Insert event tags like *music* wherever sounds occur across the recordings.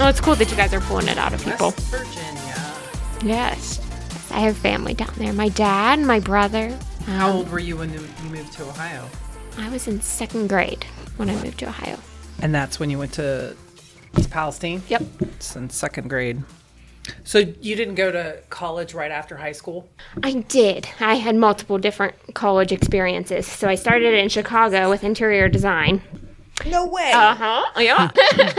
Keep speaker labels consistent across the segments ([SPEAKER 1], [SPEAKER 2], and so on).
[SPEAKER 1] Oh, it's cool that you guys are pulling it out of people.
[SPEAKER 2] West Virginia.
[SPEAKER 1] Yes. I have family down there. My dad, my brother.
[SPEAKER 2] How um, old were you when you moved to Ohio?
[SPEAKER 1] I was in second grade when I moved to Ohio.
[SPEAKER 2] And that's when you went to East Palestine?
[SPEAKER 1] Yep.
[SPEAKER 2] It's in second grade. So you didn't go to college right after high school?
[SPEAKER 1] I did. I had multiple different college experiences. So I started in Chicago with interior design.
[SPEAKER 2] No way.
[SPEAKER 1] Uh huh. Yeah.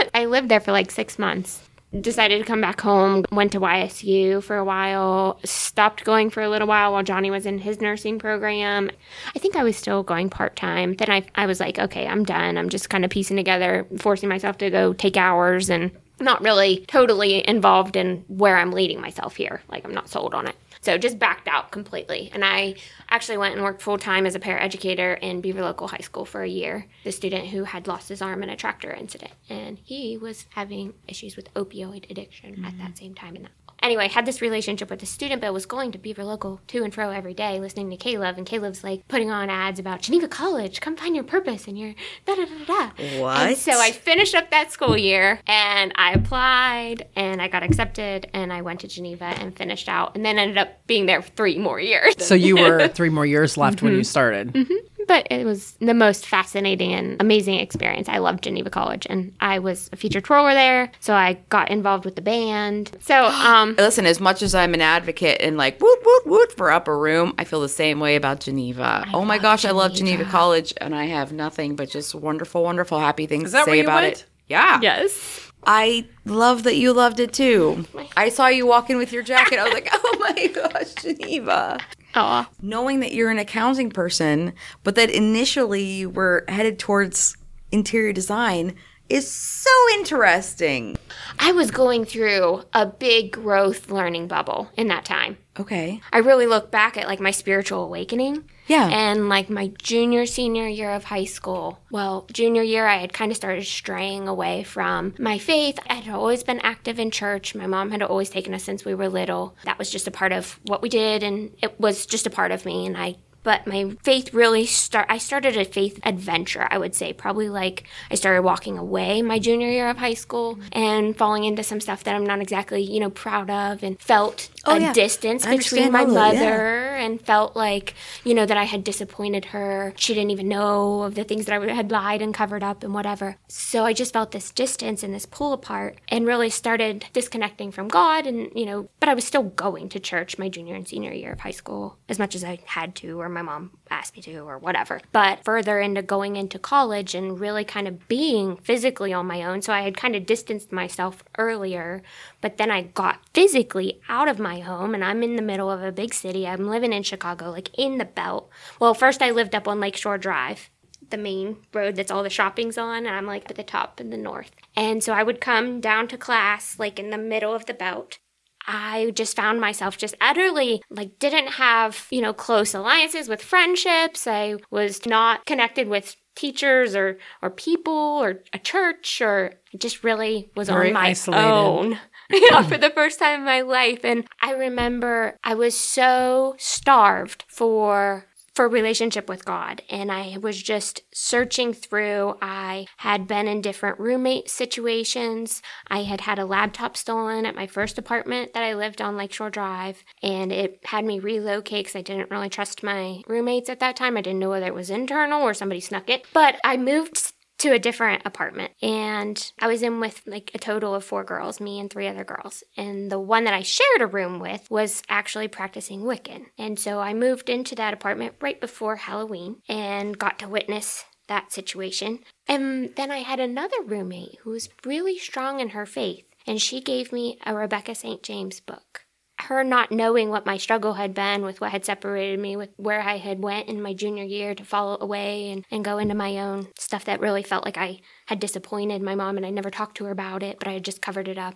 [SPEAKER 1] *laughs* I lived there for like six months. Decided to come back home, went to YSU for a while, stopped going for a little while while Johnny was in his nursing program. I think I was still going part time. Then I, I was like, okay, I'm done. I'm just kind of piecing together, forcing myself to go take hours and not really totally involved in where I'm leading myself here. Like, I'm not sold on it. So just backed out completely. And I actually went and worked full time as a paraeducator in Beaver Local High School for a year. The student who had lost his arm in a tractor incident, and he was having issues with opioid addiction mm-hmm. at that same time in that anyway, had this relationship with the student, but was going to Beaver Local to and fro every day, listening to K-LOVE. And K-LOVE's like putting on ads about Geneva College, come find your purpose and your da da da
[SPEAKER 2] da. What?
[SPEAKER 1] And so I finished up that school year and I applied and I got accepted and I went to Geneva and finished out and then ended up being there three more years.
[SPEAKER 2] So you were *laughs* three more years left mm-hmm. when you started.
[SPEAKER 1] Mm-hmm but it was the most fascinating and amazing experience. I loved Geneva College, and I was a featured twirler there, so I got involved with the band. So, *gasps* um,
[SPEAKER 3] listen, as much as I'm an advocate and like woot woot woot for Upper Room, I feel the same way about Geneva. I oh my gosh, Geneva. I love Geneva College, and I have nothing but just wonderful, wonderful, happy things to say about
[SPEAKER 2] went?
[SPEAKER 3] it. Yeah.
[SPEAKER 1] Yes.
[SPEAKER 3] I love that you loved it too. I saw you walking with your jacket. I was like, *laughs* oh my gosh, Geneva.
[SPEAKER 1] Aw.
[SPEAKER 3] Knowing that you're an accounting person, but that initially you were headed towards interior design is so interesting.
[SPEAKER 1] I was going through a big growth learning bubble in that time.
[SPEAKER 3] Okay.
[SPEAKER 1] I really look back at like my spiritual awakening.
[SPEAKER 3] Yeah.
[SPEAKER 1] And like my junior, senior year of high school. Well, junior year, I had kind of started straying away from my faith. I had always been active in church. My mom had always taken us since we were little. That was just a part of what we did, and it was just a part of me. And I but my faith really start I started a faith adventure, I would say. Probably like I started walking away my junior year of high school and falling into some stuff that I'm not exactly, you know, proud of and felt oh, a yeah. distance between my mother yeah. and felt like, you know, that I had disappointed her. She didn't even know of the things that I had lied and covered up and whatever. So I just felt this distance and this pull apart and really started disconnecting from God and, you know, but I was still going to church my junior and senior year of high school as much as I had to or my mom asked me to or whatever. But further into going into college and really kind of being physically on my own. So I had kind of distanced myself earlier, but then I got physically out of my home and I'm in the middle of a big city. I'm living in Chicago, like in the belt. Well, first I lived up on Lakeshore Drive the main road that's all the shopping's on and I'm like at the top in the north. And so I would come down to class like in the middle of the belt I just found myself just utterly like didn't have, you know, close alliances with friendships. I was not connected with teachers or or people or a church or just really was Very on my isolated. own. *laughs* you know, for the first time in my life. And I remember I was so starved for for relationship with God. And I was just searching through. I had been in different roommate situations. I had had a laptop stolen at my first apartment that I lived on Lakeshore Drive. And it had me relocate because I didn't really trust my roommates at that time. I didn't know whether it was internal or somebody snuck it. But I moved to a different apartment and I was in with like a total of four girls, me and three other girls. And the one that I shared a room with was actually practicing Wiccan. And so I moved into that apartment right before Halloween and got to witness that situation. And then I had another roommate who was really strong in her faith and she gave me a Rebecca St. James book. Her not knowing what my struggle had been with what had separated me with where I had went in my junior year to fall away and, and go into my own stuff that really felt like I had disappointed my mom and I never talked to her about it, but I had just covered it up.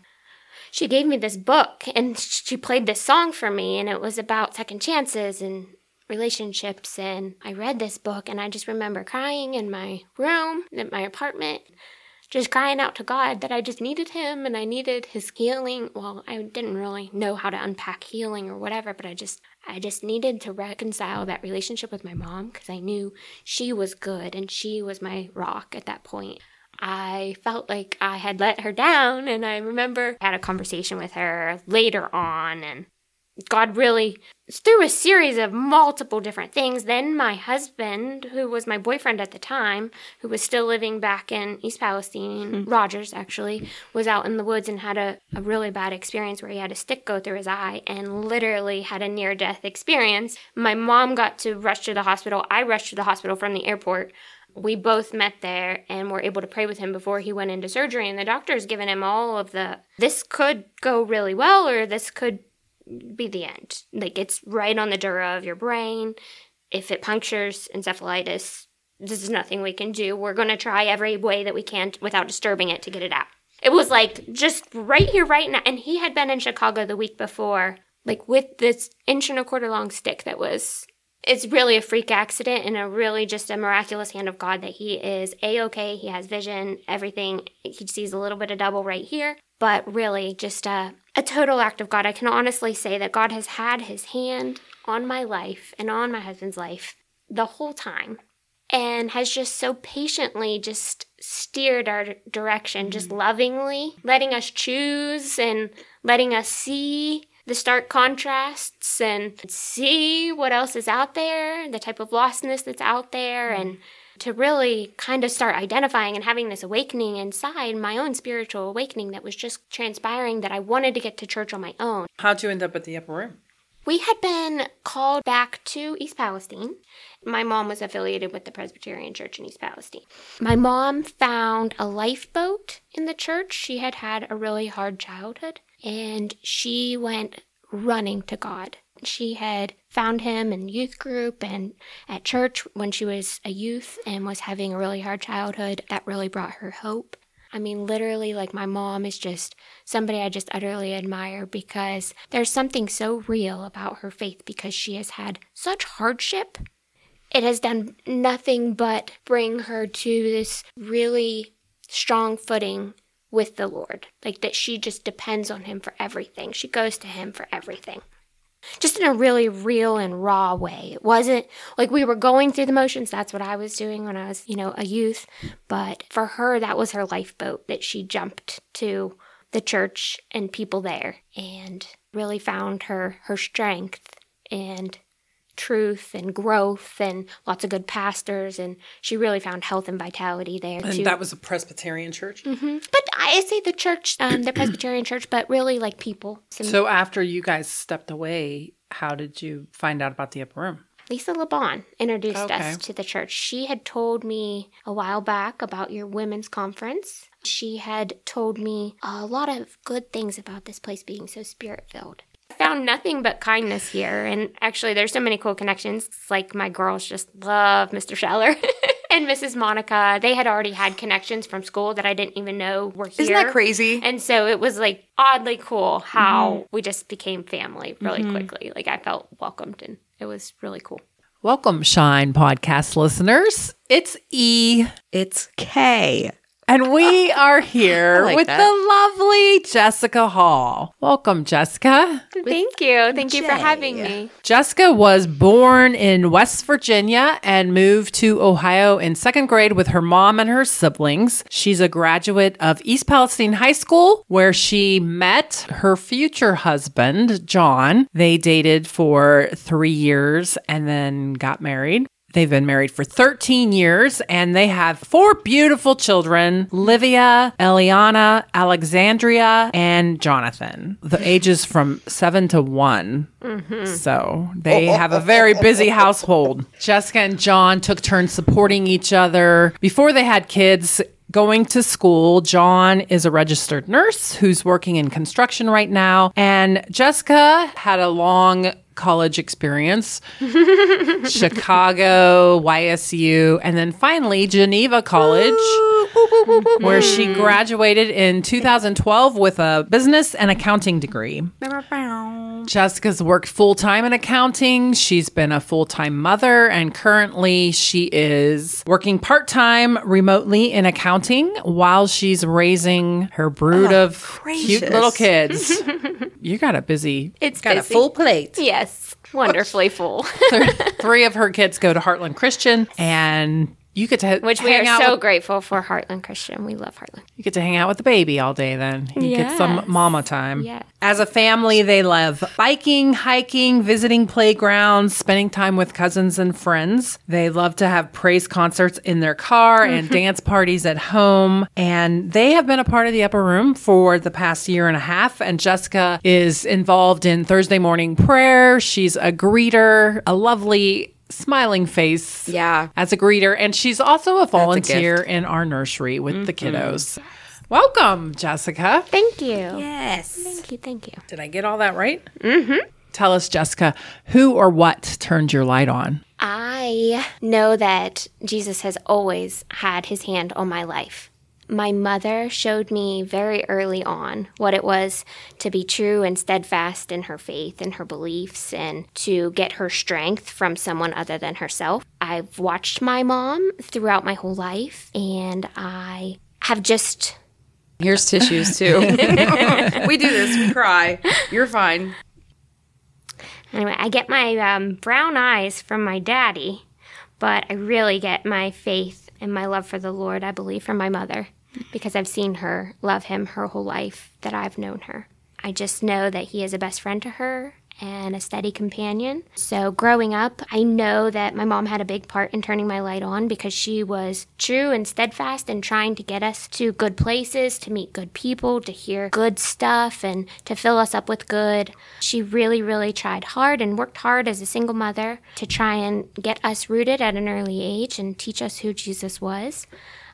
[SPEAKER 1] She gave me this book and *laughs* she played this song for me and it was about second chances and relationships and I read this book and I just remember crying in my room in my apartment just crying out to God that I just needed him and I needed his healing. Well, I didn't really know how to unpack healing or whatever, but I just I just needed to reconcile that relationship with my mom because I knew she was good and she was my rock at that point. I felt like I had let her down and I remember I had a conversation with her later on and God really, through a series of multiple different things, then my husband, who was my boyfriend at the time, who was still living back in East Palestine, mm-hmm. Rogers actually, was out in the woods and had a, a really bad experience where he had a stick go through his eye and literally had a near death experience. My mom got to rush to the hospital. I rushed to the hospital from the airport we both met there and were able to pray with him before he went into surgery and the doctor's given him all of the this could go really well or this could be the end. Like it's right on the dura of your brain. If it punctures encephalitis, this is nothing we can do. We're going to try every way that we can without disturbing it to get it out. It was like just right here, right now. And he had been in Chicago the week before, like with this inch and a quarter long stick that was. It's really a freak accident and a really just a miraculous hand of God that he is a okay. He has vision, everything. He sees a little bit of double right here but really just a, a total act of God. I can honestly say that God has had his hand on my life and on my husband's life the whole time and has just so patiently just steered our direction, just mm-hmm. lovingly letting us choose and letting us see the stark contrasts and see what else is out there, the type of lostness that's out there, and mm-hmm to really kind of start identifying and having this awakening inside, my own spiritual awakening that was just transpiring that I wanted to get to church on my own.
[SPEAKER 2] How'd you end up at the upper room?
[SPEAKER 1] We had been called back to East Palestine. My mom was affiliated with the Presbyterian Church in East Palestine. My mom found a lifeboat in the church. She had had a really hard childhood and she went running to God she had found him in youth group and at church when she was a youth and was having a really hard childhood. That really brought her hope. I mean, literally, like my mom is just somebody I just utterly admire because there's something so real about her faith because she has had such hardship. It has done nothing but bring her to this really strong footing with the Lord. Like that she just depends on Him for everything. She goes to Him for everything just in a really real and raw way. It wasn't like we were going through the motions. That's what I was doing when I was, you know, a youth. But for her, that was her lifeboat that she jumped to the church and people there and really found her her strength and truth and growth and lots of good pastors and she really found health and vitality there
[SPEAKER 2] and
[SPEAKER 1] too.
[SPEAKER 2] that was a presbyterian church
[SPEAKER 1] mm-hmm. but i say the church um, the presbyterian church but really like people
[SPEAKER 2] Some, so after you guys stepped away how did you find out about the upper room
[SPEAKER 1] Lisa LeBon introduced okay. us to the church. She had told me a while back about your women's conference. She had told me a lot of good things about this place being so spirit filled found nothing but kindness here. And actually, there's so many cool connections. It's like my girls just love Mr. Scheller. *laughs* and Mrs. Monica, they had already had connections from school that I didn't even know were here.
[SPEAKER 3] Isn't that crazy?
[SPEAKER 1] And so it was like oddly cool how mm-hmm. we just became family really mm-hmm. quickly. Like I felt welcomed and it was really cool.
[SPEAKER 2] Welcome, Shine podcast listeners. It's E.
[SPEAKER 3] It's K.
[SPEAKER 2] And we *laughs* are here like with that. the lovely Jessica Hall. Welcome, Jessica.
[SPEAKER 1] Thank you. Thank Jay. you for having me.
[SPEAKER 2] Jessica was born in West Virginia and moved to Ohio in second grade with her mom and her siblings. She's a graduate of East Palestine High School, where she met her future husband, John. They dated for three years and then got married. They've been married for 13 years and they have four beautiful children Livia, Eliana, Alexandria, and Jonathan. The ages from seven to one. Mm-hmm. So they have a very busy household. Jessica and John took turns supporting each other. Before they had kids, going to school. John is a registered nurse who's working in construction right now. And Jessica had a long college experience *laughs* Chicago, YSU, and then finally Geneva College, where she graduated in 2012 with a business and accounting degree. Jessica's worked full time in accounting. She's been a full time mother, and currently she is working part time remotely in accounting while she's raising her brood oh, of cute little kids. *laughs* you got a busy.
[SPEAKER 1] It's
[SPEAKER 4] Got a full plate.
[SPEAKER 1] Yes, wonderfully full. *laughs* *laughs*
[SPEAKER 2] Three of her kids go to Heartland Christian, and you get to
[SPEAKER 1] Which we are
[SPEAKER 2] out
[SPEAKER 1] so
[SPEAKER 2] with-
[SPEAKER 1] grateful for Heartland Christian. We love Heartland.
[SPEAKER 2] you get to hang out with the baby all day. Then you get some mama time.
[SPEAKER 1] Yes.
[SPEAKER 2] As a family, they love biking, hiking, visiting playgrounds, spending time with cousins and friends. They love to have praise concerts in their car *laughs* and dance parties at home. And they have been a part of the upper room for the past year and a half. And Jessica is involved in Thursday morning prayer. She's a greeter, a lovely smiling face
[SPEAKER 3] Yeah.
[SPEAKER 2] as a greeter and she's also a
[SPEAKER 3] gift.
[SPEAKER 2] volunteer in our nursery with the kiddos welcome jessica
[SPEAKER 1] Thank you.
[SPEAKER 4] Yes.
[SPEAKER 1] Thank you. Thank you.
[SPEAKER 2] did I get all that right? Mm-hmm. Tell us, Jessica, who or what turned your light on?
[SPEAKER 1] I know that Jesus has always had his hand on my life. My mother showed me very early on what it was to be true and steadfast in her faith and her beliefs and to get her strength from someone other than herself. I've watched my mom throughout my whole life and I have just
[SPEAKER 3] Here's tissues too. *laughs* we do this. We cry. You're fine.
[SPEAKER 1] Anyway, I get my um, brown eyes from my daddy, but I really get my faith and my love for the Lord, I believe, from my mother because I've seen her love him her whole life that I've known her. I just know that he is a best friend to her and a steady companion. So, growing up, I know that my mom had a big part in turning my light on because she was true and steadfast in trying to get us to good places, to meet good people, to hear good stuff, and to fill us up with good. She really, really tried hard and worked hard as a single mother to try and get us rooted at an early age and teach us who Jesus was.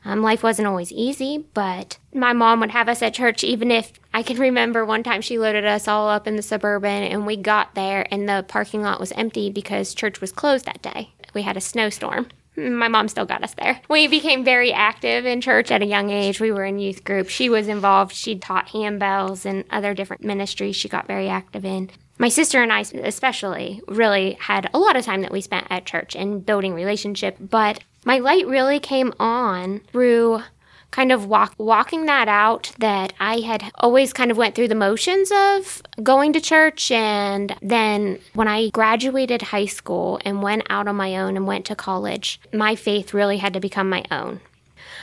[SPEAKER 1] Um, life wasn't always easy, but my mom would have us at church, even if I can remember one time she loaded us all up in the suburban and we got there and the parking lot was empty because church was closed that day. We had a snowstorm. My mom still got us there. We became very active in church at a young age. We were in youth group. She was involved. She taught handbells and other different ministries she got very active in. My sister and I, especially, really had a lot of time that we spent at church and building relationship. But my light really came on through kind of walk, walking that out that I had always kind of went through the motions of going to church. And then when I graduated high school and went out on my own and went to college my faith really had to become my own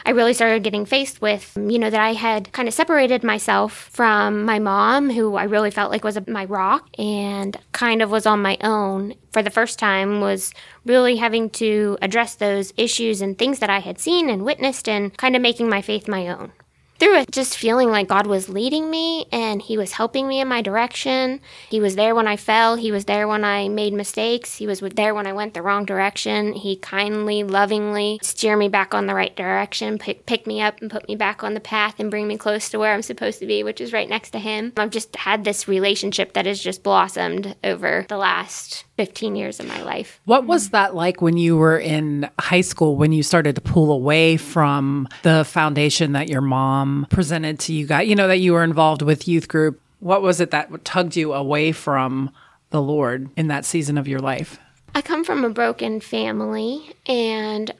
[SPEAKER 1] I really started getting faced with, you know, that I had kind of separated myself from my mom, who I really felt like was my rock, and kind of was on my own for the first time, was really having to address those issues and things that I had seen and witnessed, and kind of making my faith my own. Through it, just feeling like God was leading me and He was helping me in my direction. He was there when I fell. He was there when I made mistakes. He was there when I went the wrong direction. He kindly, lovingly steered me back on the right direction, pick, pick me up and put me back on the path and bring me close to where I'm supposed to be, which is right next to Him. I've just had this relationship that has just blossomed over the last 15 years of my life.
[SPEAKER 2] What was that like when you were in high school when you started to pull away from the foundation that your mom presented to you guys? You know, that you were involved with youth group. What was it that tugged you away from the Lord in that season of your life?
[SPEAKER 1] I come from a broken family, and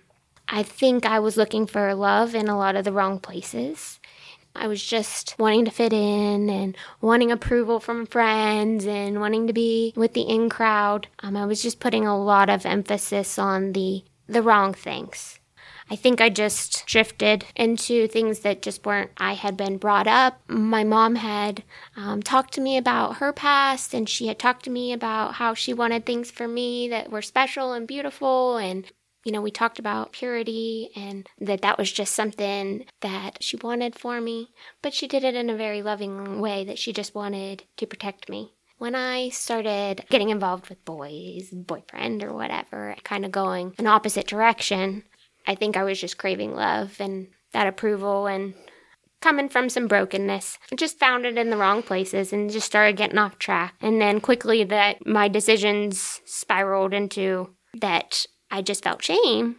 [SPEAKER 1] I think I was looking for love in a lot of the wrong places. I was just wanting to fit in and wanting approval from friends and wanting to be with the in crowd. Um, I was just putting a lot of emphasis on the the wrong things. I think I just drifted into things that just weren't, I had been brought up. My mom had um, talked to me about her past, and she had talked to me about how she wanted things for me that were special and beautiful. And, you know, we talked about purity and that that was just something that she wanted for me. But she did it in a very loving way that she just wanted to protect me. When I started getting involved with boys, boyfriend or whatever, kind of going an opposite direction, I think I was just craving love and that approval and coming from some brokenness. I just found it in the wrong places and just started getting off track. And then quickly that my decisions spiraled into that I just felt shame.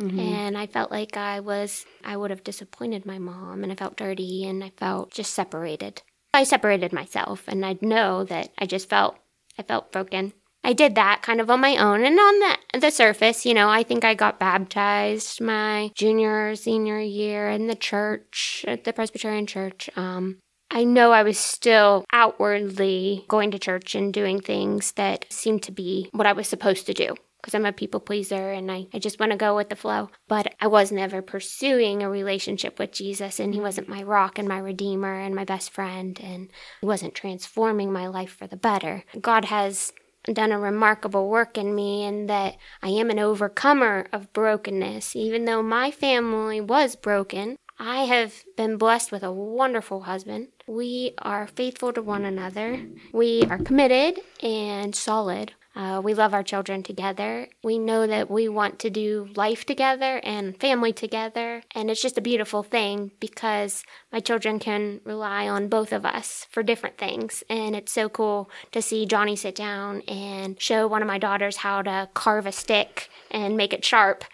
[SPEAKER 1] Mm-hmm. And I felt like I was, I would have disappointed my mom and I felt dirty and I felt just separated. I separated myself and I'd know that I just felt, I felt broken. I did that kind of on my own and on the, the surface, you know, I think I got baptized my junior, senior year in the church, at the Presbyterian church. Um, I know I was still outwardly going to church and doing things that seemed to be what I was supposed to do because I'm a people pleaser and I, I just want to go with the flow. But I was never pursuing a relationship with Jesus, and He mm-hmm. wasn't my rock and my redeemer and my best friend, and He wasn't transforming my life for the better. God has done a remarkable work in me and that I am an overcomer of brokenness. Even though my family was broken, I have been blessed with a wonderful husband. We are faithful to one another. We are committed and solid. Uh, we love our children together. We know that we want to do life together and family together. And it's just a beautiful thing because my children can rely on both of us for different things. And it's so cool to see Johnny sit down and show one of my daughters how to carve a stick and make it sharp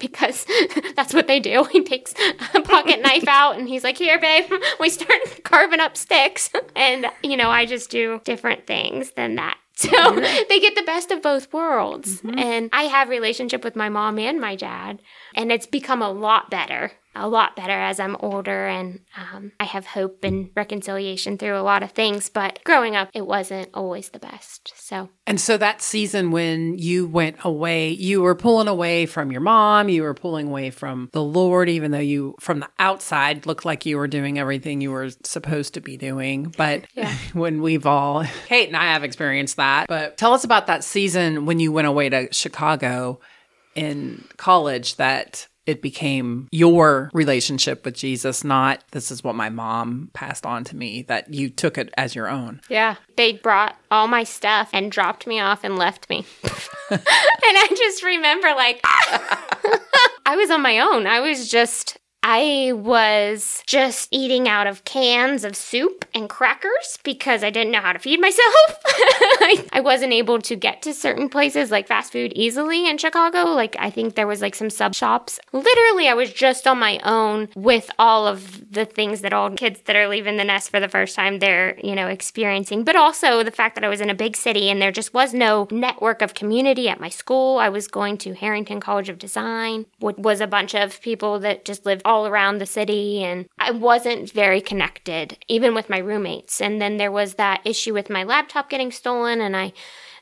[SPEAKER 1] because *laughs* that's what they do. *laughs* He takes a pocket knife *laughs* out and he's like, Here, babe, we start carving up sticks. And, you know, I just do different things than that. So they get the best of both worlds. Mm-hmm. And I have relationship with my mom and my dad, and it's become a lot better a lot better as I'm older and um, I have hope and reconciliation through a lot of things. But growing up, it wasn't always the best. So,
[SPEAKER 2] and so that season when you went away, you were pulling away from your mom, you were pulling away from the Lord, even though you from the outside looked like you were doing everything you were supposed to be doing. But yeah. *laughs* when we've all, Kate and I have experienced that. But tell us about that season when you went away to Chicago in college that it became your relationship with Jesus, not this is what my mom passed on to me, that you took it as your own.
[SPEAKER 1] Yeah. They brought all my stuff and dropped me off and left me. *laughs* and I just remember like *laughs* I was on my own. I was just I was just eating out of cans of soup and crackers because I didn't know how to feed myself. *laughs* I wasn't able to get to certain places like fast food easily in Chicago. Like, I think there was like some sub shops. Literally, I was just on my own with all of the things that all kids that are leaving the nest for the first time they're, you know, experiencing. But also the fact that I was in a big city and there just was no network of community at my school. I was going to Harrington College of Design, which was a bunch of people that just lived all around the city and I wasn't very connected, even with my roommates. And then there was that issue with my laptop getting stolen and I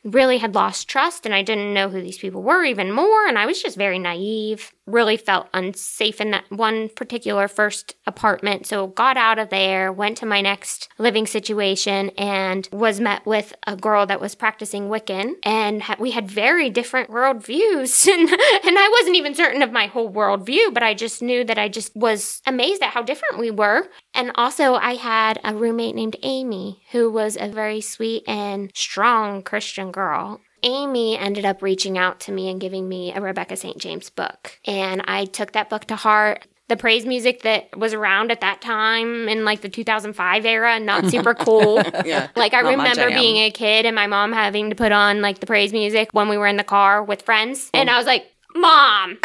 [SPEAKER 1] really had lost trust and I didn't know who these people were even more. And I was just very naive really felt unsafe in that one particular first apartment. So got out of there, went to my next living situation and was met with a girl that was practicing Wiccan and ha- we had very different worldviews *laughs* and, and I wasn't even certain of my whole worldview, but I just knew that I just was amazed at how different we were. And also I had a roommate named Amy who was a very sweet and strong Christian girl. Amy ended up reaching out to me and giving me a Rebecca St. James book. And I took that book to heart. The praise music that was around at that time in like the 2005 era, not super *laughs* cool. yeah, like I remember being a kid and my mom having to put on like the praise music when we were in the car with friends. And oh. I was like, Mom,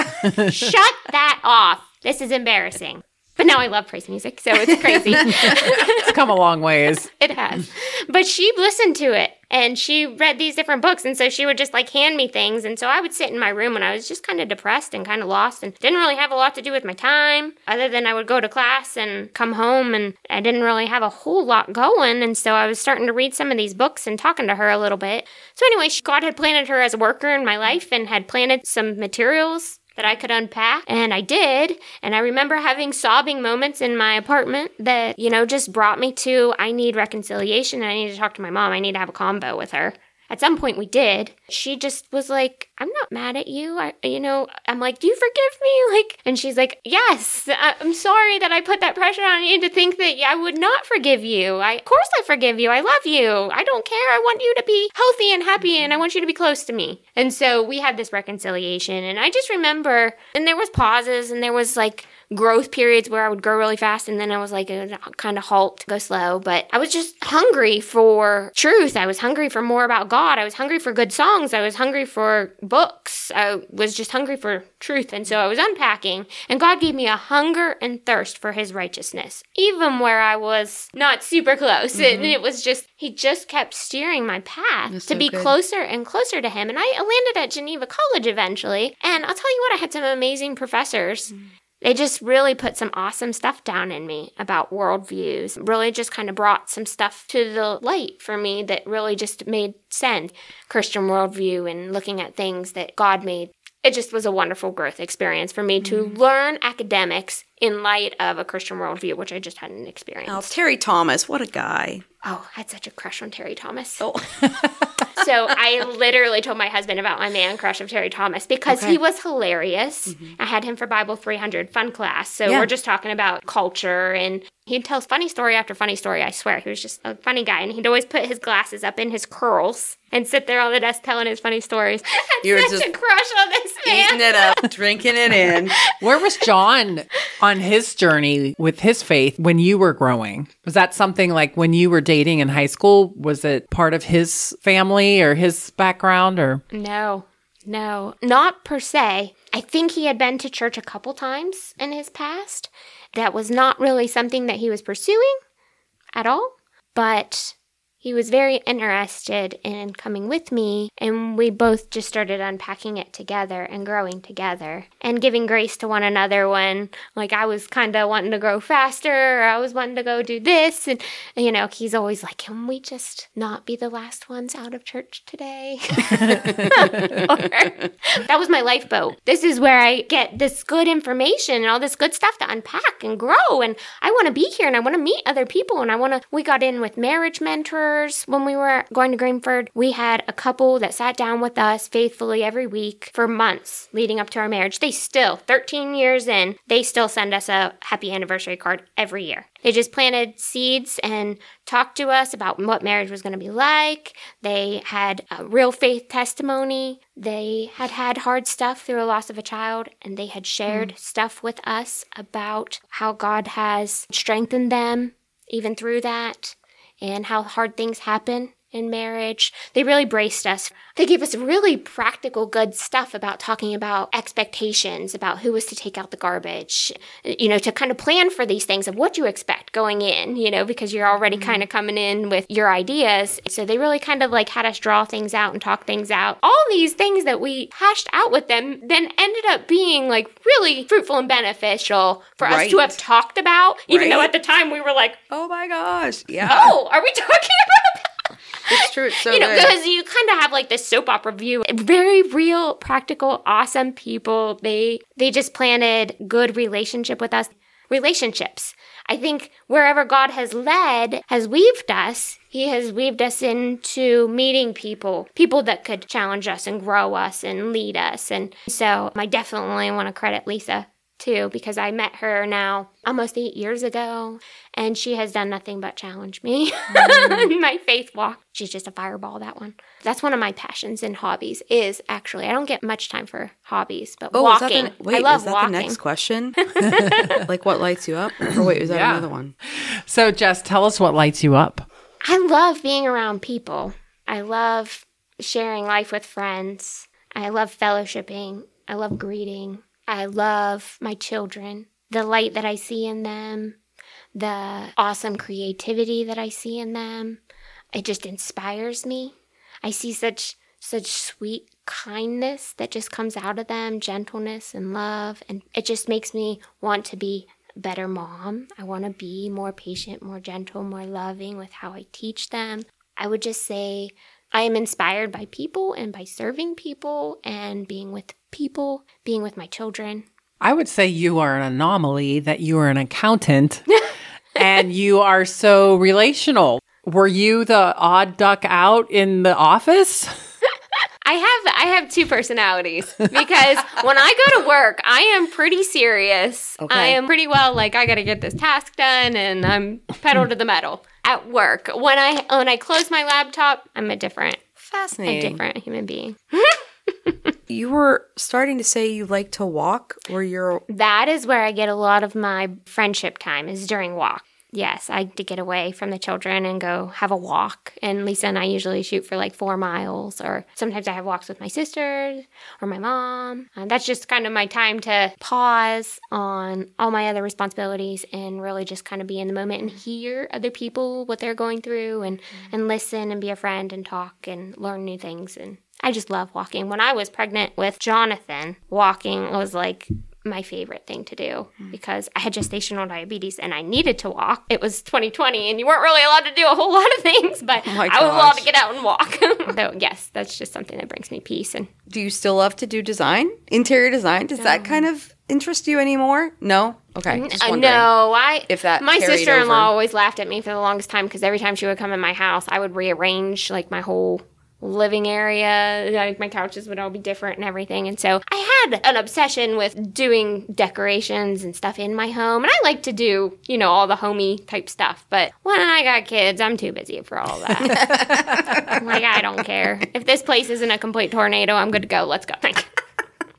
[SPEAKER 1] shut that off. This is embarrassing. But now I love praise music, so it's crazy. *laughs*
[SPEAKER 2] it's come a long ways. *laughs*
[SPEAKER 1] it has. But she listened to it and she read these different books. And so she would just like hand me things. And so I would sit in my room and I was just kind of depressed and kind of lost and didn't really have a lot to do with my time other than I would go to class and come home and I didn't really have a whole lot going. And so I was starting to read some of these books and talking to her a little bit. So anyway, God had planted her as a worker in my life and had planted some materials that I could unpack. And I did. And I remember having sobbing moments in my apartment that, you know, just brought me to I need reconciliation. I need to talk to my mom. I need to have a combo with her. At some point, we did. She just was like, I'm not mad at you. I, you know, I'm like, do you forgive me? *laughs* Like, and she's like, yes, I, I'm sorry that I put that pressure on you to think that I would not forgive you. I, of course I forgive you. I love you. I don't care. I want you to be healthy and happy mm-hmm. and I want you to be close to me. And so we had this reconciliation and I just remember, and there was pauses and there was like, growth periods where I would grow really fast and then I was like kind of halt, go slow. But I was just hungry for truth. I was hungry for more about God. I was hungry for good songs. I was hungry for books. I was just hungry for truth. And so I was unpacking and God gave me a hunger and thirst for his righteousness, even where I was not super close. Mm-hmm. And it was just, he just kept steering my path That's to so be good. closer and closer to him. And I landed at Geneva College eventually. And I'll tell you what, I had some amazing professors. Mm-hmm they just really put some awesome stuff down in me about worldviews. Really just kind of brought some stuff to the light for me that really just made sense. Christian worldview and looking at things that God made. It just was a wonderful growth experience for me to mm-hmm. learn academics in light of a Christian worldview, which I just hadn't experienced.
[SPEAKER 3] Oh, Terry Thomas, what a guy.
[SPEAKER 1] Oh, I had such a crush on Terry Thomas. Oh. *laughs* so I literally told my husband about my man crush of Terry Thomas because okay. he was hilarious. Mm-hmm. I had him for Bible 300 fun class. So yeah. we're just talking about culture and he'd tell funny story after funny story. I swear. He was just a funny guy and he'd always put his glasses up in his curls and sit there on the desk telling his funny stories. *laughs* You were such just a crush on this man.
[SPEAKER 3] Eating it up, drinking it in. *laughs*
[SPEAKER 2] Where was John on his journey with his faith when you were growing? Was that something like when you were dating in high school? Was it part of his family or his background or?
[SPEAKER 1] No, no, not per se. I think he had been to church a couple times in his past. That was not really something that he was pursuing at all. But he was very interested in coming with me, and we both just started unpacking it together and growing together and giving grace to one another when, like, I was kind of wanting to grow faster or I was wanting to go do this. And, you know, he's always like, Can we just not be the last ones out of church today? *laughs* that was my lifeboat. This is where I get this good information and all this good stuff to unpack and grow. And I want to be here and I want to meet other people. And I want to, we got in with marriage mentors when we were going to Greenford, we had a couple that sat down with us faithfully every week for months leading up to our marriage. They still, 13 years in, they still send us a happy anniversary card every year. They just planted seeds and talked to us about what marriage was going to be like. They had a real faith testimony. They had had hard stuff through a loss of a child, and they had shared mm. stuff with us about how God has strengthened them even through that and how hard things happen in marriage. They really braced us. They gave us really practical, good stuff about talking about expectations, about who was to take out the garbage, you know, to kind of plan for these things of what you expect going in, you know, because you're already mm-hmm. kind of coming in with your ideas. So they really kind of like had us draw things out and talk things out. All these things that we hashed out with them then ended up being like really fruitful and beneficial for right. us to have talked about, even right. though at the time we were like,
[SPEAKER 3] oh my gosh, yeah.
[SPEAKER 1] Oh, are we talking about
[SPEAKER 3] it's true. It's so
[SPEAKER 1] you know, because you kind of have like this soap opera view. Very real, practical, awesome people. They they just planted good relationship with us. Relationships. I think wherever God has led, has weaved us, He has weaved us into meeting people, people that could challenge us and grow us and lead us. And so I definitely want to credit Lisa too because I met her now almost eight years ago and she has done nothing but challenge me mm. *laughs* my faith walk. She's just a fireball, that one. That's one of my passions and hobbies is actually, I don't get much time for hobbies, but oh, walking. The, wait, I love is that walking.
[SPEAKER 3] the next question? *laughs* *laughs* like what lights you up? Or wait, is that yeah. another one?
[SPEAKER 2] So Jess, tell us what lights you up.
[SPEAKER 1] I love being around people. I love sharing life with friends. I love fellowshipping. I love greeting. I love my children, the light that I see in them, the awesome creativity that I see in them. It just inspires me. I see such such sweet kindness that just comes out of them, gentleness and love, and it just makes me want to be a better mom. I want to be more patient, more gentle, more loving with how I teach them. I would just say I am inspired by people and by serving people and being with people, being with my children.
[SPEAKER 2] I would say you are an anomaly, that you are an accountant *laughs* and you are so relational. Were you the odd duck out in the office? *laughs*
[SPEAKER 1] I have I have two personalities because when I go to work, I am pretty serious.
[SPEAKER 3] Okay.
[SPEAKER 1] I am pretty well like I got to get this task done and I'm pedal to the metal at work. When I when I close my laptop, I'm a different a
[SPEAKER 3] Fascinating.
[SPEAKER 1] different human being. *laughs*
[SPEAKER 3] You were starting to say you like to walk, or you're
[SPEAKER 1] That is where I get a lot of my friendship time is during walk. Yes, I like to get away from the children and go have a walk. And Lisa and I usually shoot for like four miles, or sometimes I have walks with my sisters or my mom. And that's just kind of my time to pause on all my other responsibilities and really just kind of be in the moment and hear other people, what they're going through, and, mm-hmm. and listen and be a friend and talk and learn new things. And I just love walking. When I was pregnant with Jonathan, walking was like my favorite thing to do because I had gestational diabetes and I needed to walk. It was 2020 and you weren't really allowed to do a whole lot of things, but *laughs*
[SPEAKER 3] my
[SPEAKER 1] I was allowed to get out and walk. *laughs* so, yes, that's just something that brings me peace. And
[SPEAKER 3] do you still love to do design, interior design? Does that kind of interest you anymore? No. Okay.
[SPEAKER 1] Uh, no, I
[SPEAKER 3] if that
[SPEAKER 1] my sister in law always laughed at me for the longest time because every time she would come in my house, I would rearrange like my whole living area. Like my couches would all be different and everything. And so I had an obsession with doing decorations and stuff in my home. And I like to do, you know, all the homey type stuff. But when I got kids, I'm too busy for all that. *laughs* like I don't care. If this place isn't a complete tornado, I'm good to go. Let's go. *laughs*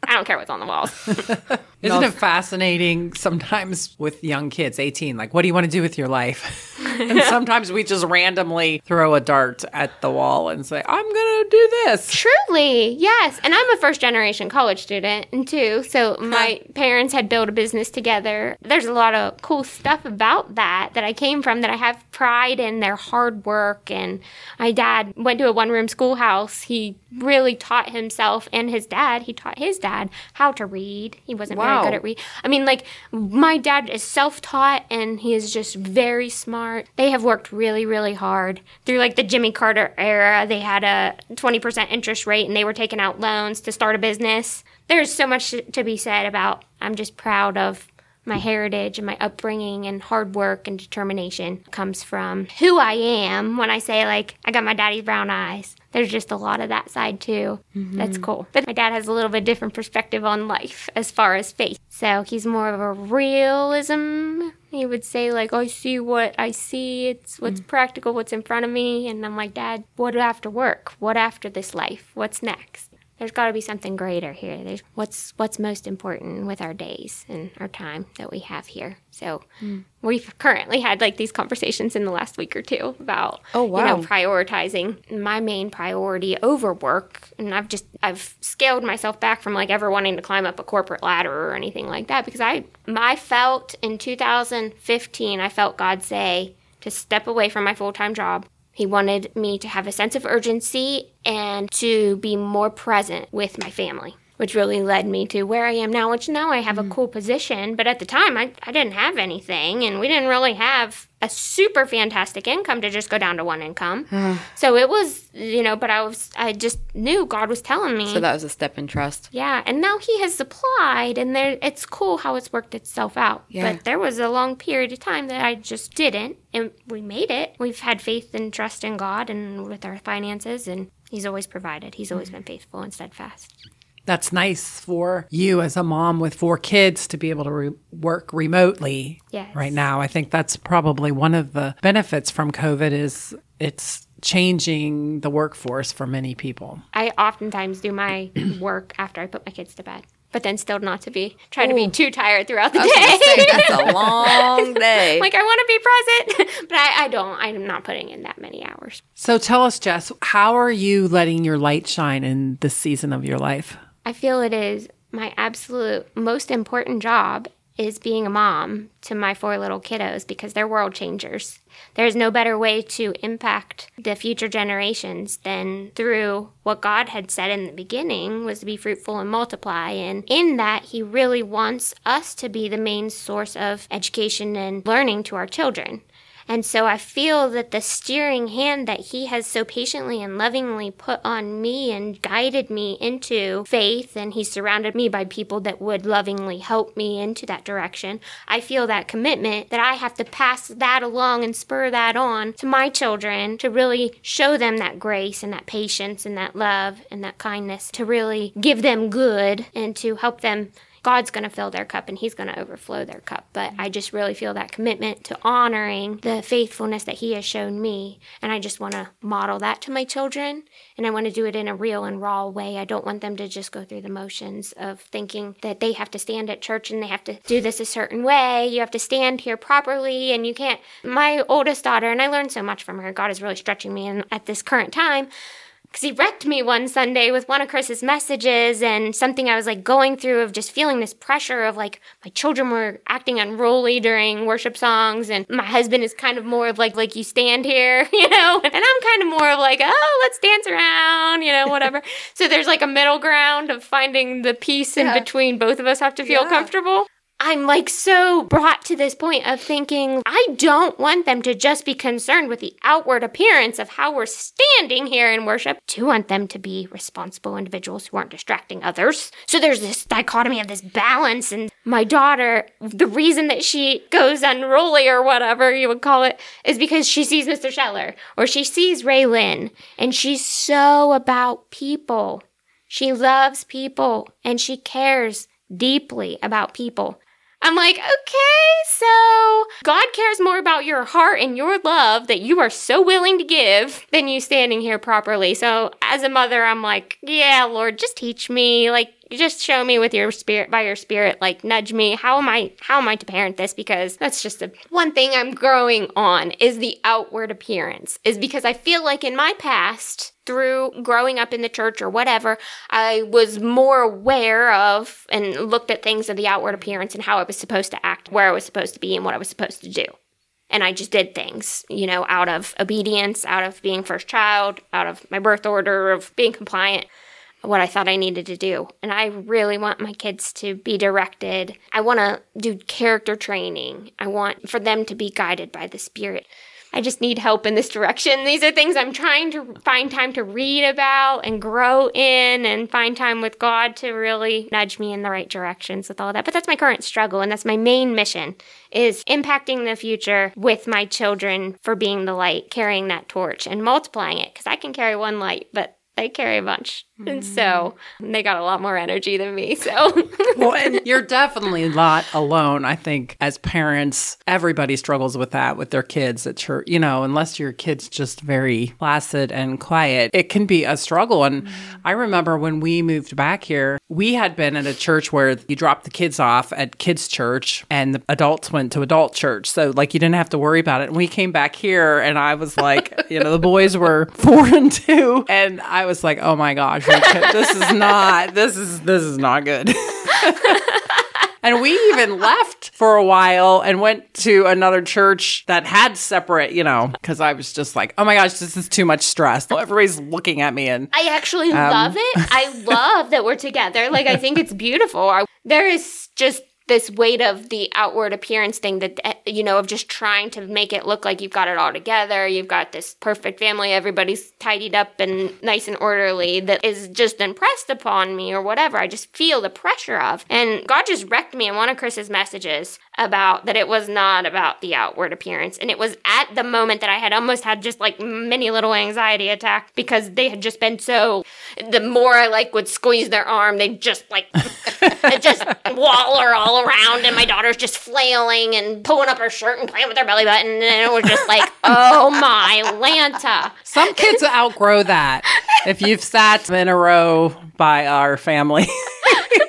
[SPEAKER 1] I don't care what's on the walls. *laughs*
[SPEAKER 2] Isn't it fascinating sometimes with young kids, 18, like, what do you want to do with your life? *laughs* and sometimes we just randomly throw a dart at the wall and say, I'm going to do this.
[SPEAKER 1] Truly, yes. And I'm a first generation college student, and too. So *laughs* my parents had built a business together. There's a lot of cool stuff about that that I came from that I have pride in their hard work. And my dad went to a one room schoolhouse. He really taught himself and his dad, he taught his dad how to read. He wasn't
[SPEAKER 3] Wow.
[SPEAKER 1] very good at read. I mean, like, my dad is self taught and he is just very smart. They have worked really, really hard. Through like the Jimmy Carter era, they had a 20% interest rate and they were taking out loans to start a business. There's so much to be said about, I'm just proud of my heritage and my upbringing and hard work and determination comes from who I am when I say like I got my daddy's brown eyes. There's just a lot of that side too. Mm-hmm. That's cool. But my dad has a little bit different perspective on life as far as faith. So he's more of a realism. He would say like oh, I see what I see. It's what's mm. practical, what's in front of me, and I'm like, Dad, what after work? What after this life? What's next? There's got to be something greater here. There's what's what's most important with our days and our time that we have here. So hmm. we've currently had like these conversations in the last week or two about
[SPEAKER 3] Oh,
[SPEAKER 1] you know prioritizing my main priority over work, and I've just I've scaled myself back from like ever wanting to climb up a corporate ladder or anything like that because I I felt in 2015 I felt God say to step away from my full time job he wanted me to have a sense of urgency and to be more present with my family, which really led me to where I am now, which now I have a mm-hmm. cool position. But at the time, I, I didn't have anything, and we didn't really have a super fantastic income to just go down to one income. *sighs* so it was, you know, but I was, I just knew God was telling me.
[SPEAKER 3] So that was a step in trust.
[SPEAKER 1] Yeah, and now he has supplied, and there it's cool how it's worked itself out.
[SPEAKER 3] Yeah.
[SPEAKER 1] But there was a long period of time that I just didn't, and we made it. We've had faith and trust in God and with our finances, and He's always provided. He's always mm. been faithful and steadfast.
[SPEAKER 2] That's nice for you as a mom with four kids to be able to re- work remotely
[SPEAKER 1] Yes.
[SPEAKER 2] right now. I think that's probably one of the benefits from COVID is it's changing the workforce for many people.
[SPEAKER 1] I oftentimes do my *clears throat* work after I put my kids to bed, but then still not to be trying to be too tired throughout the
[SPEAKER 3] I say,
[SPEAKER 1] day.
[SPEAKER 3] that's a *laughs* long day.
[SPEAKER 1] like I want to be present, *laughs* but I, I don't. I'm not putting in that many hours.
[SPEAKER 2] So tell us, Jess, how are you letting your light shine in this season of your life?
[SPEAKER 1] I feel it is my absolute most important job is being a mom to my four little kiddos because they're world changers. There's no better way to impact the future generations than through what God had said in the beginning was to be fruitful and multiply. And in that, He really wants us to be the main source of education and learning to our children. And so I feel that the steering hand that He has so patiently and lovingly put on me and guided me into faith, and He surrounded me by people that would lovingly help me into that direction. I feel that commitment that I have to pass that along and spur that on to my children to really show them that grace and that patience and that love and that kindness to really give them good and to help them God's going to fill their cup and He's going to overflow their cup. But I just really feel that commitment to honoring the faithfulness that He has shown me. And I just want to model that to my children. And I want to do it in a real and raw way. I don't want them to just go through the motions of thinking that they have to stand at church and they have to do this a certain way. You have to stand here properly and you can't. My oldest daughter, and I learned so much from her, God is really stretching me in, at this current time because he wrecked me one Sunday with one of Chris's messages and something I was like going through of just feeling this pressure of like my children were acting unruly during worship songs and my husband is kind of more of like like you stand here, *laughs* you know, and I'm kind of more of like oh let's dance around, you know, whatever. *laughs* so there's like a middle ground of finding the peace in between both of us have to feel yeah. comfortable. I'm like so brought to this point of thinking I don't want them to just be concerned with the outward appearance of how we're standing here in worship. Do want them to be responsible individuals who aren't distracting others. So there's this dichotomy of this balance. And my daughter, the reason that she goes unruly or whatever you would call it is because she sees Mr. Scheller or she sees Ray Lynn and she's so about people. She loves people and she cares deeply about people. I'm like, okay, so God cares more about your heart and your love that you are so willing to give than you standing here properly. So as a mother, I'm like, yeah, Lord, just teach me. Like, just show me with your spirit by your spirit like nudge me. How am i how am i to parent this? Because that's just a one thing i'm growing on is the outward appearance is because i feel like in my past through growing up in the church or whatever, I was more aware of and looked at things of the outward appearance and how I was supposed to act, where I was supposed to be, and what I was supposed to do. And I just did things, you know, out of obedience, out of being first child, out of my birth order, of being compliant, what I thought I needed to do. And I really want my kids to be directed. I want to do character training. I want for them to be guided by the Spirit. I just need help in this direction. These are things I'm trying to find time to read about and grow in and find time with God to really nudge me in the right directions with all that. But that's my current struggle and that's my main mission is impacting the future with my children for being the light, carrying that torch and multiplying it because I can carry one light, but they carry a bunch. Mm. And so they got a lot more energy than me. So, *laughs*
[SPEAKER 2] well, and you're definitely not alone. I think as parents, everybody struggles with that with their kids at church. You know, unless your kid's just very placid and quiet, it can be a struggle. And mm. I remember when we moved back here, we had been at a church where you dropped the kids off at kids' church and the adults went to adult church. So, like, you didn't have to worry about it. And we came back here and I was like, you know, the boys were *laughs* four and two. And I was like, oh my gosh this is not this is this is not good. *laughs* and we even left for a while and went to another church that had separate, you know, because I was just like, oh my gosh, this is too much stress. Everybody's looking at me, and
[SPEAKER 1] I actually um, love it. I love that we're together. Like, I think it's beautiful. There is just this weight of the outward appearance thing that eh, you know of just trying to make it look like you've got it all together you've got this perfect family everybody's tidied up and nice and orderly that is just impressed upon me or whatever. I just feel the pressure of. And god just wrecked me in one of chris's messages about that it was not about the outward appearance. And it was at the moment that i had almost had just like many little anxiety attacks because they had just been so the more i like would squeeze their arm they'd just like *laughs* just waller all all around, and my daughter's just flailing and pulling up her shirt and playing with her belly button, and it was just like, *laughs* oh my Lanta.
[SPEAKER 2] Some kids outgrow that. If you've sat in a row by our family. *laughs*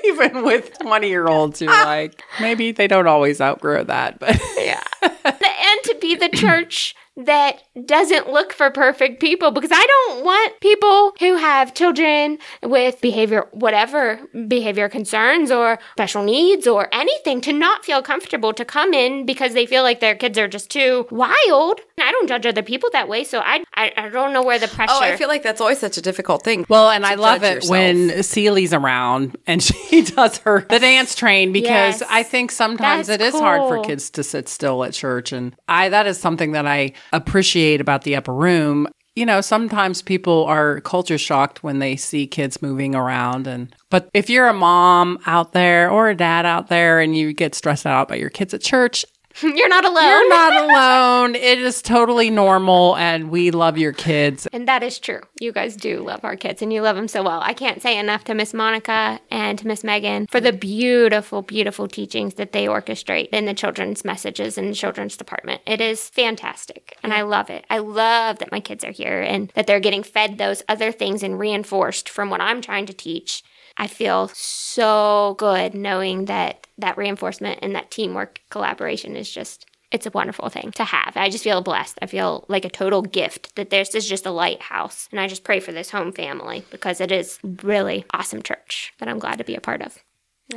[SPEAKER 2] even with 20 year olds you're like maybe they don't always outgrow that but
[SPEAKER 1] yeah and to be the church that doesn't look for perfect people because I don't want people who have children with behavior, whatever behavior concerns or special needs or anything to not feel comfortable to come in because they feel like their kids are just too wild. I don't judge other people that way, so I I, I don't know where the pressure.
[SPEAKER 3] Oh, I feel like that's always such a difficult thing.
[SPEAKER 2] Well, and I love it
[SPEAKER 3] yourself.
[SPEAKER 2] when Celie's around and *laughs* she does her the dance train because
[SPEAKER 1] Yes.
[SPEAKER 2] I think sometimes
[SPEAKER 1] That's
[SPEAKER 2] it is hard for kids to sit still at church and I that is something that I appreciate about the upper room. You know, sometimes people are culture shocked when they see kids moving around and but if you're a mom out there or a dad out there and you get stressed out by your kids at church, *laughs*
[SPEAKER 1] You're not alone.
[SPEAKER 2] you're not *laughs* alone. It is totally normal and we love your kids.
[SPEAKER 1] And that is true. You guys do love our kids and you love them so well. I can't say enough to Miss Monica and to Miss Megan for the beautiful, beautiful teachings that they orchestrate in the children's messages in the children's department. It is fantastic and I love it. I love that my kids are here and that they're getting fed those other things and reinforced from what I'm trying to teach. I feel so good knowing that that reinforcement and that teamwork collaboration is just it's a wonderful thing to have. I just feel blessed. I feel like a total gift that this is just a lighthouse. And I just pray for this home family because it is really awesome church that I'm glad to be a part of.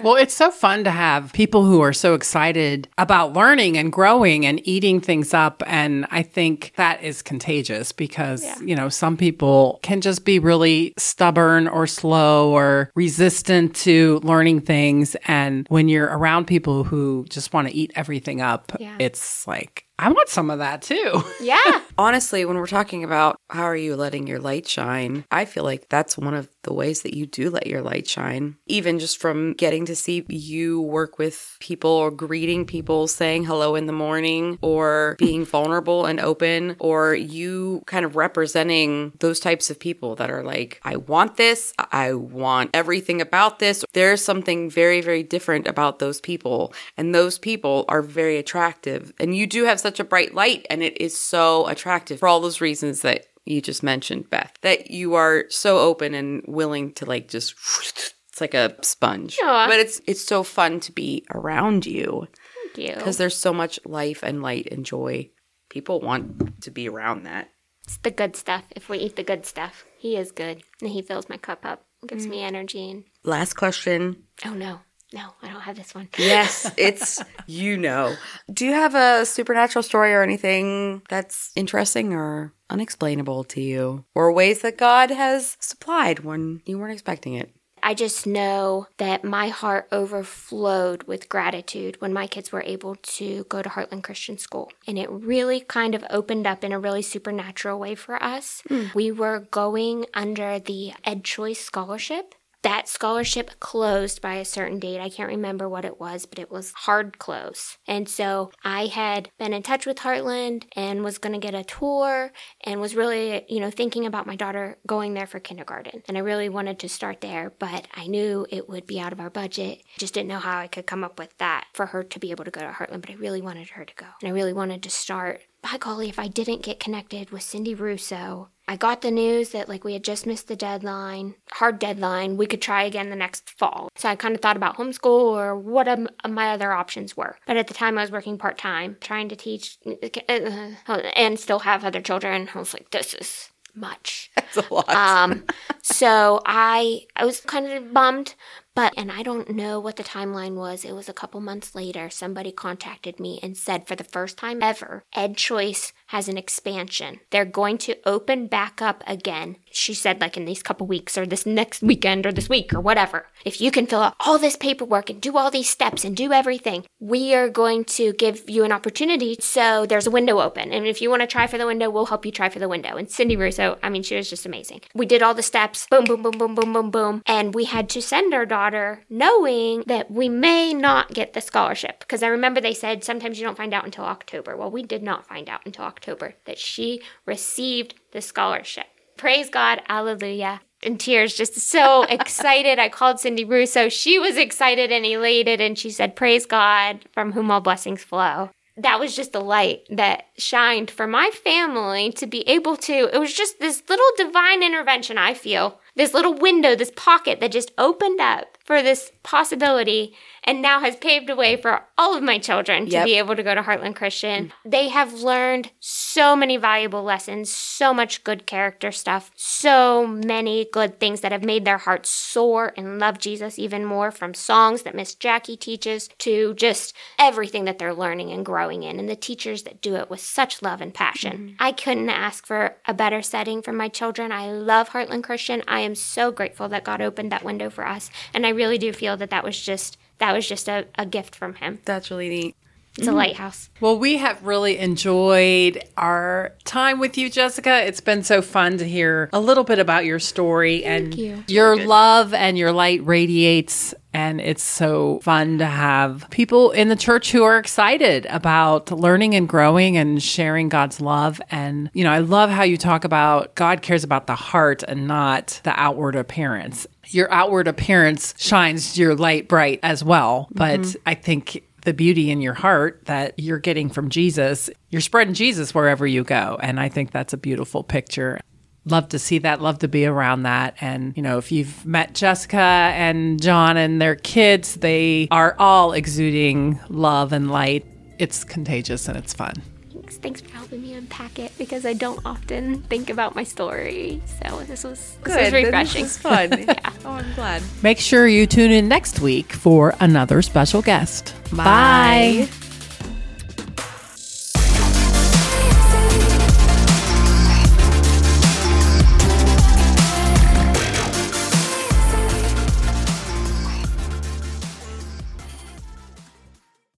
[SPEAKER 2] Well, it's so fun to have people who are so excited about learning and growing and eating things up. And I think that is contagious because,
[SPEAKER 1] Yeah.
[SPEAKER 2] you know, some people can just be really stubborn or slow or resistant to learning things. And when you're around people who just want to eat everything up,
[SPEAKER 1] Yeah.
[SPEAKER 2] it's like, I want some of that too. *laughs*
[SPEAKER 1] Yeah.
[SPEAKER 3] Honestly, when we're talking about how are you letting your light shine, I feel like that's one of the ways that you do let your light shine. Even just from getting to see you work with people or greeting people, saying hello in the morning, or being vulnerable and open, or you kind of representing those types of people that are like, I want this, I want everything about this. There's something very, very different about those people, and those people are very attractive. And you do have such a bright light, and it is so attractive for all those reasons that you just mentioned, Beth, that you are so open and willing to like just. It's like a sponge,
[SPEAKER 1] Aw.
[SPEAKER 3] but it's it's so fun to be around you
[SPEAKER 1] Thank you.
[SPEAKER 3] because there's so much life and light and joy. People want to be around that.
[SPEAKER 1] It's the good stuff. If we eat the good stuff, he is good. And he fills my cup up, gives mm. me energy. And
[SPEAKER 3] Last question.
[SPEAKER 1] oh no, no, I don't have this one.
[SPEAKER 3] Yes, *laughs* it's you know. Do you have a supernatural story or anything that's interesting or unexplainable to you? Or ways that God has supplied when you weren't expecting it?
[SPEAKER 1] I just know that my heart overflowed with gratitude when my kids were able to go to Heartland Christian School. And it really kind of opened up in a really supernatural way for us. Hmm. We were going under the EdChoice Scholarship. That scholarship closed by a certain date. I can't remember what it was, but it was hard close. And so I had been in touch with Heartland and was going to get a tour and was really, you know, thinking about my daughter going there for kindergarten. And I really wanted to start there, but I knew it would be out of our budget. Just didn't know how I could come up with that for her to be able to go to Heartland, but I really wanted her to go. And I really wanted to start. By golly, if I didn't get connected with Cindy Russo, I got the news that like we had just missed the deadline, hard deadline. We could try again the next fall. So I kind of thought about homeschool or what um, my other options were. But at the time, I was working part time, trying to teach uh, and still have other children. I was like, this is much. *laughs*
[SPEAKER 3] That's a lot.
[SPEAKER 1] Um, so I I was kind of bummed, but and I don't know what the timeline was. It was a couple months later. Somebody contacted me and said for the first time ever, EdChoice has an expansion. They're going to open back up again. She said like in these couple weeks or this next weekend or this week or whatever. If you can fill out all this paperwork and do all these steps and do everything, we are going to give you an opportunity. So there's a window open. And if you want to try for the window, we'll help you try for the window. And Cindy Russo, I mean, she was just amazing. We did all the steps, boom, boom, boom, boom, boom, boom, boom. And we had to send our daughter knowing that we may not get the scholarship. Because I remember they said sometimes you don't find out until October. Well, we did not find out until October that she received the scholarship. Praise God, alleluia. In tears, just so *laughs* excited. I called Cindy Russo. She was excited and elated, and she said, Praise God, from whom all blessings flow that was just the light that shined for my family to be able to. It was just this little divine intervention, I feel. This little window, this pocket that just opened up for this possibility. And now has paved a way for all of my children to
[SPEAKER 3] Yep.
[SPEAKER 1] be able to go to Heartland Christian. They have learned so many valuable lessons, so much good character stuff, so many good things that have made their hearts soar and love Jesus even more from songs that Miss Jackie teaches to just everything that they're learning and growing in, and the teachers that do it with such love and passion. Mm-hmm. I couldn't ask for a better setting for my children. I love Heartland Christian. I am so grateful that God opened that window for us, and I really do feel that that was just that was just a, a gift from Him.
[SPEAKER 3] That's really neat.
[SPEAKER 1] It's a mm-hmm. lighthouse.
[SPEAKER 2] Well, we have really enjoyed our time with you, Jessica. It's been so fun to hear a little bit about your story and
[SPEAKER 1] you.
[SPEAKER 2] your love and your light radiates. And it's so fun to have people in the church who are excited about learning and growing and sharing God's love. And, you know, I love how you talk about God cares about the heart and not the outward appearance. Your outward appearance shines your light bright as well. But mm-hmm. I think the beauty in your heart that you're getting from Jesus, you're spreading Jesus wherever you go. And I think that's a beautiful picture. Love to see that, love to be around that. And, you know, if you've met Jessica and John and their kids, they are all exuding love and light. It's contagious and it's fun.
[SPEAKER 1] Thanks, thanks for helping me unpack it because I don't often think about my story. So this was this was refreshing.
[SPEAKER 3] This was *laughs* fun. yeah. Oh, I'm glad.
[SPEAKER 2] Make sure you tune in next week for another special guest.
[SPEAKER 3] Bye.
[SPEAKER 2] Bye.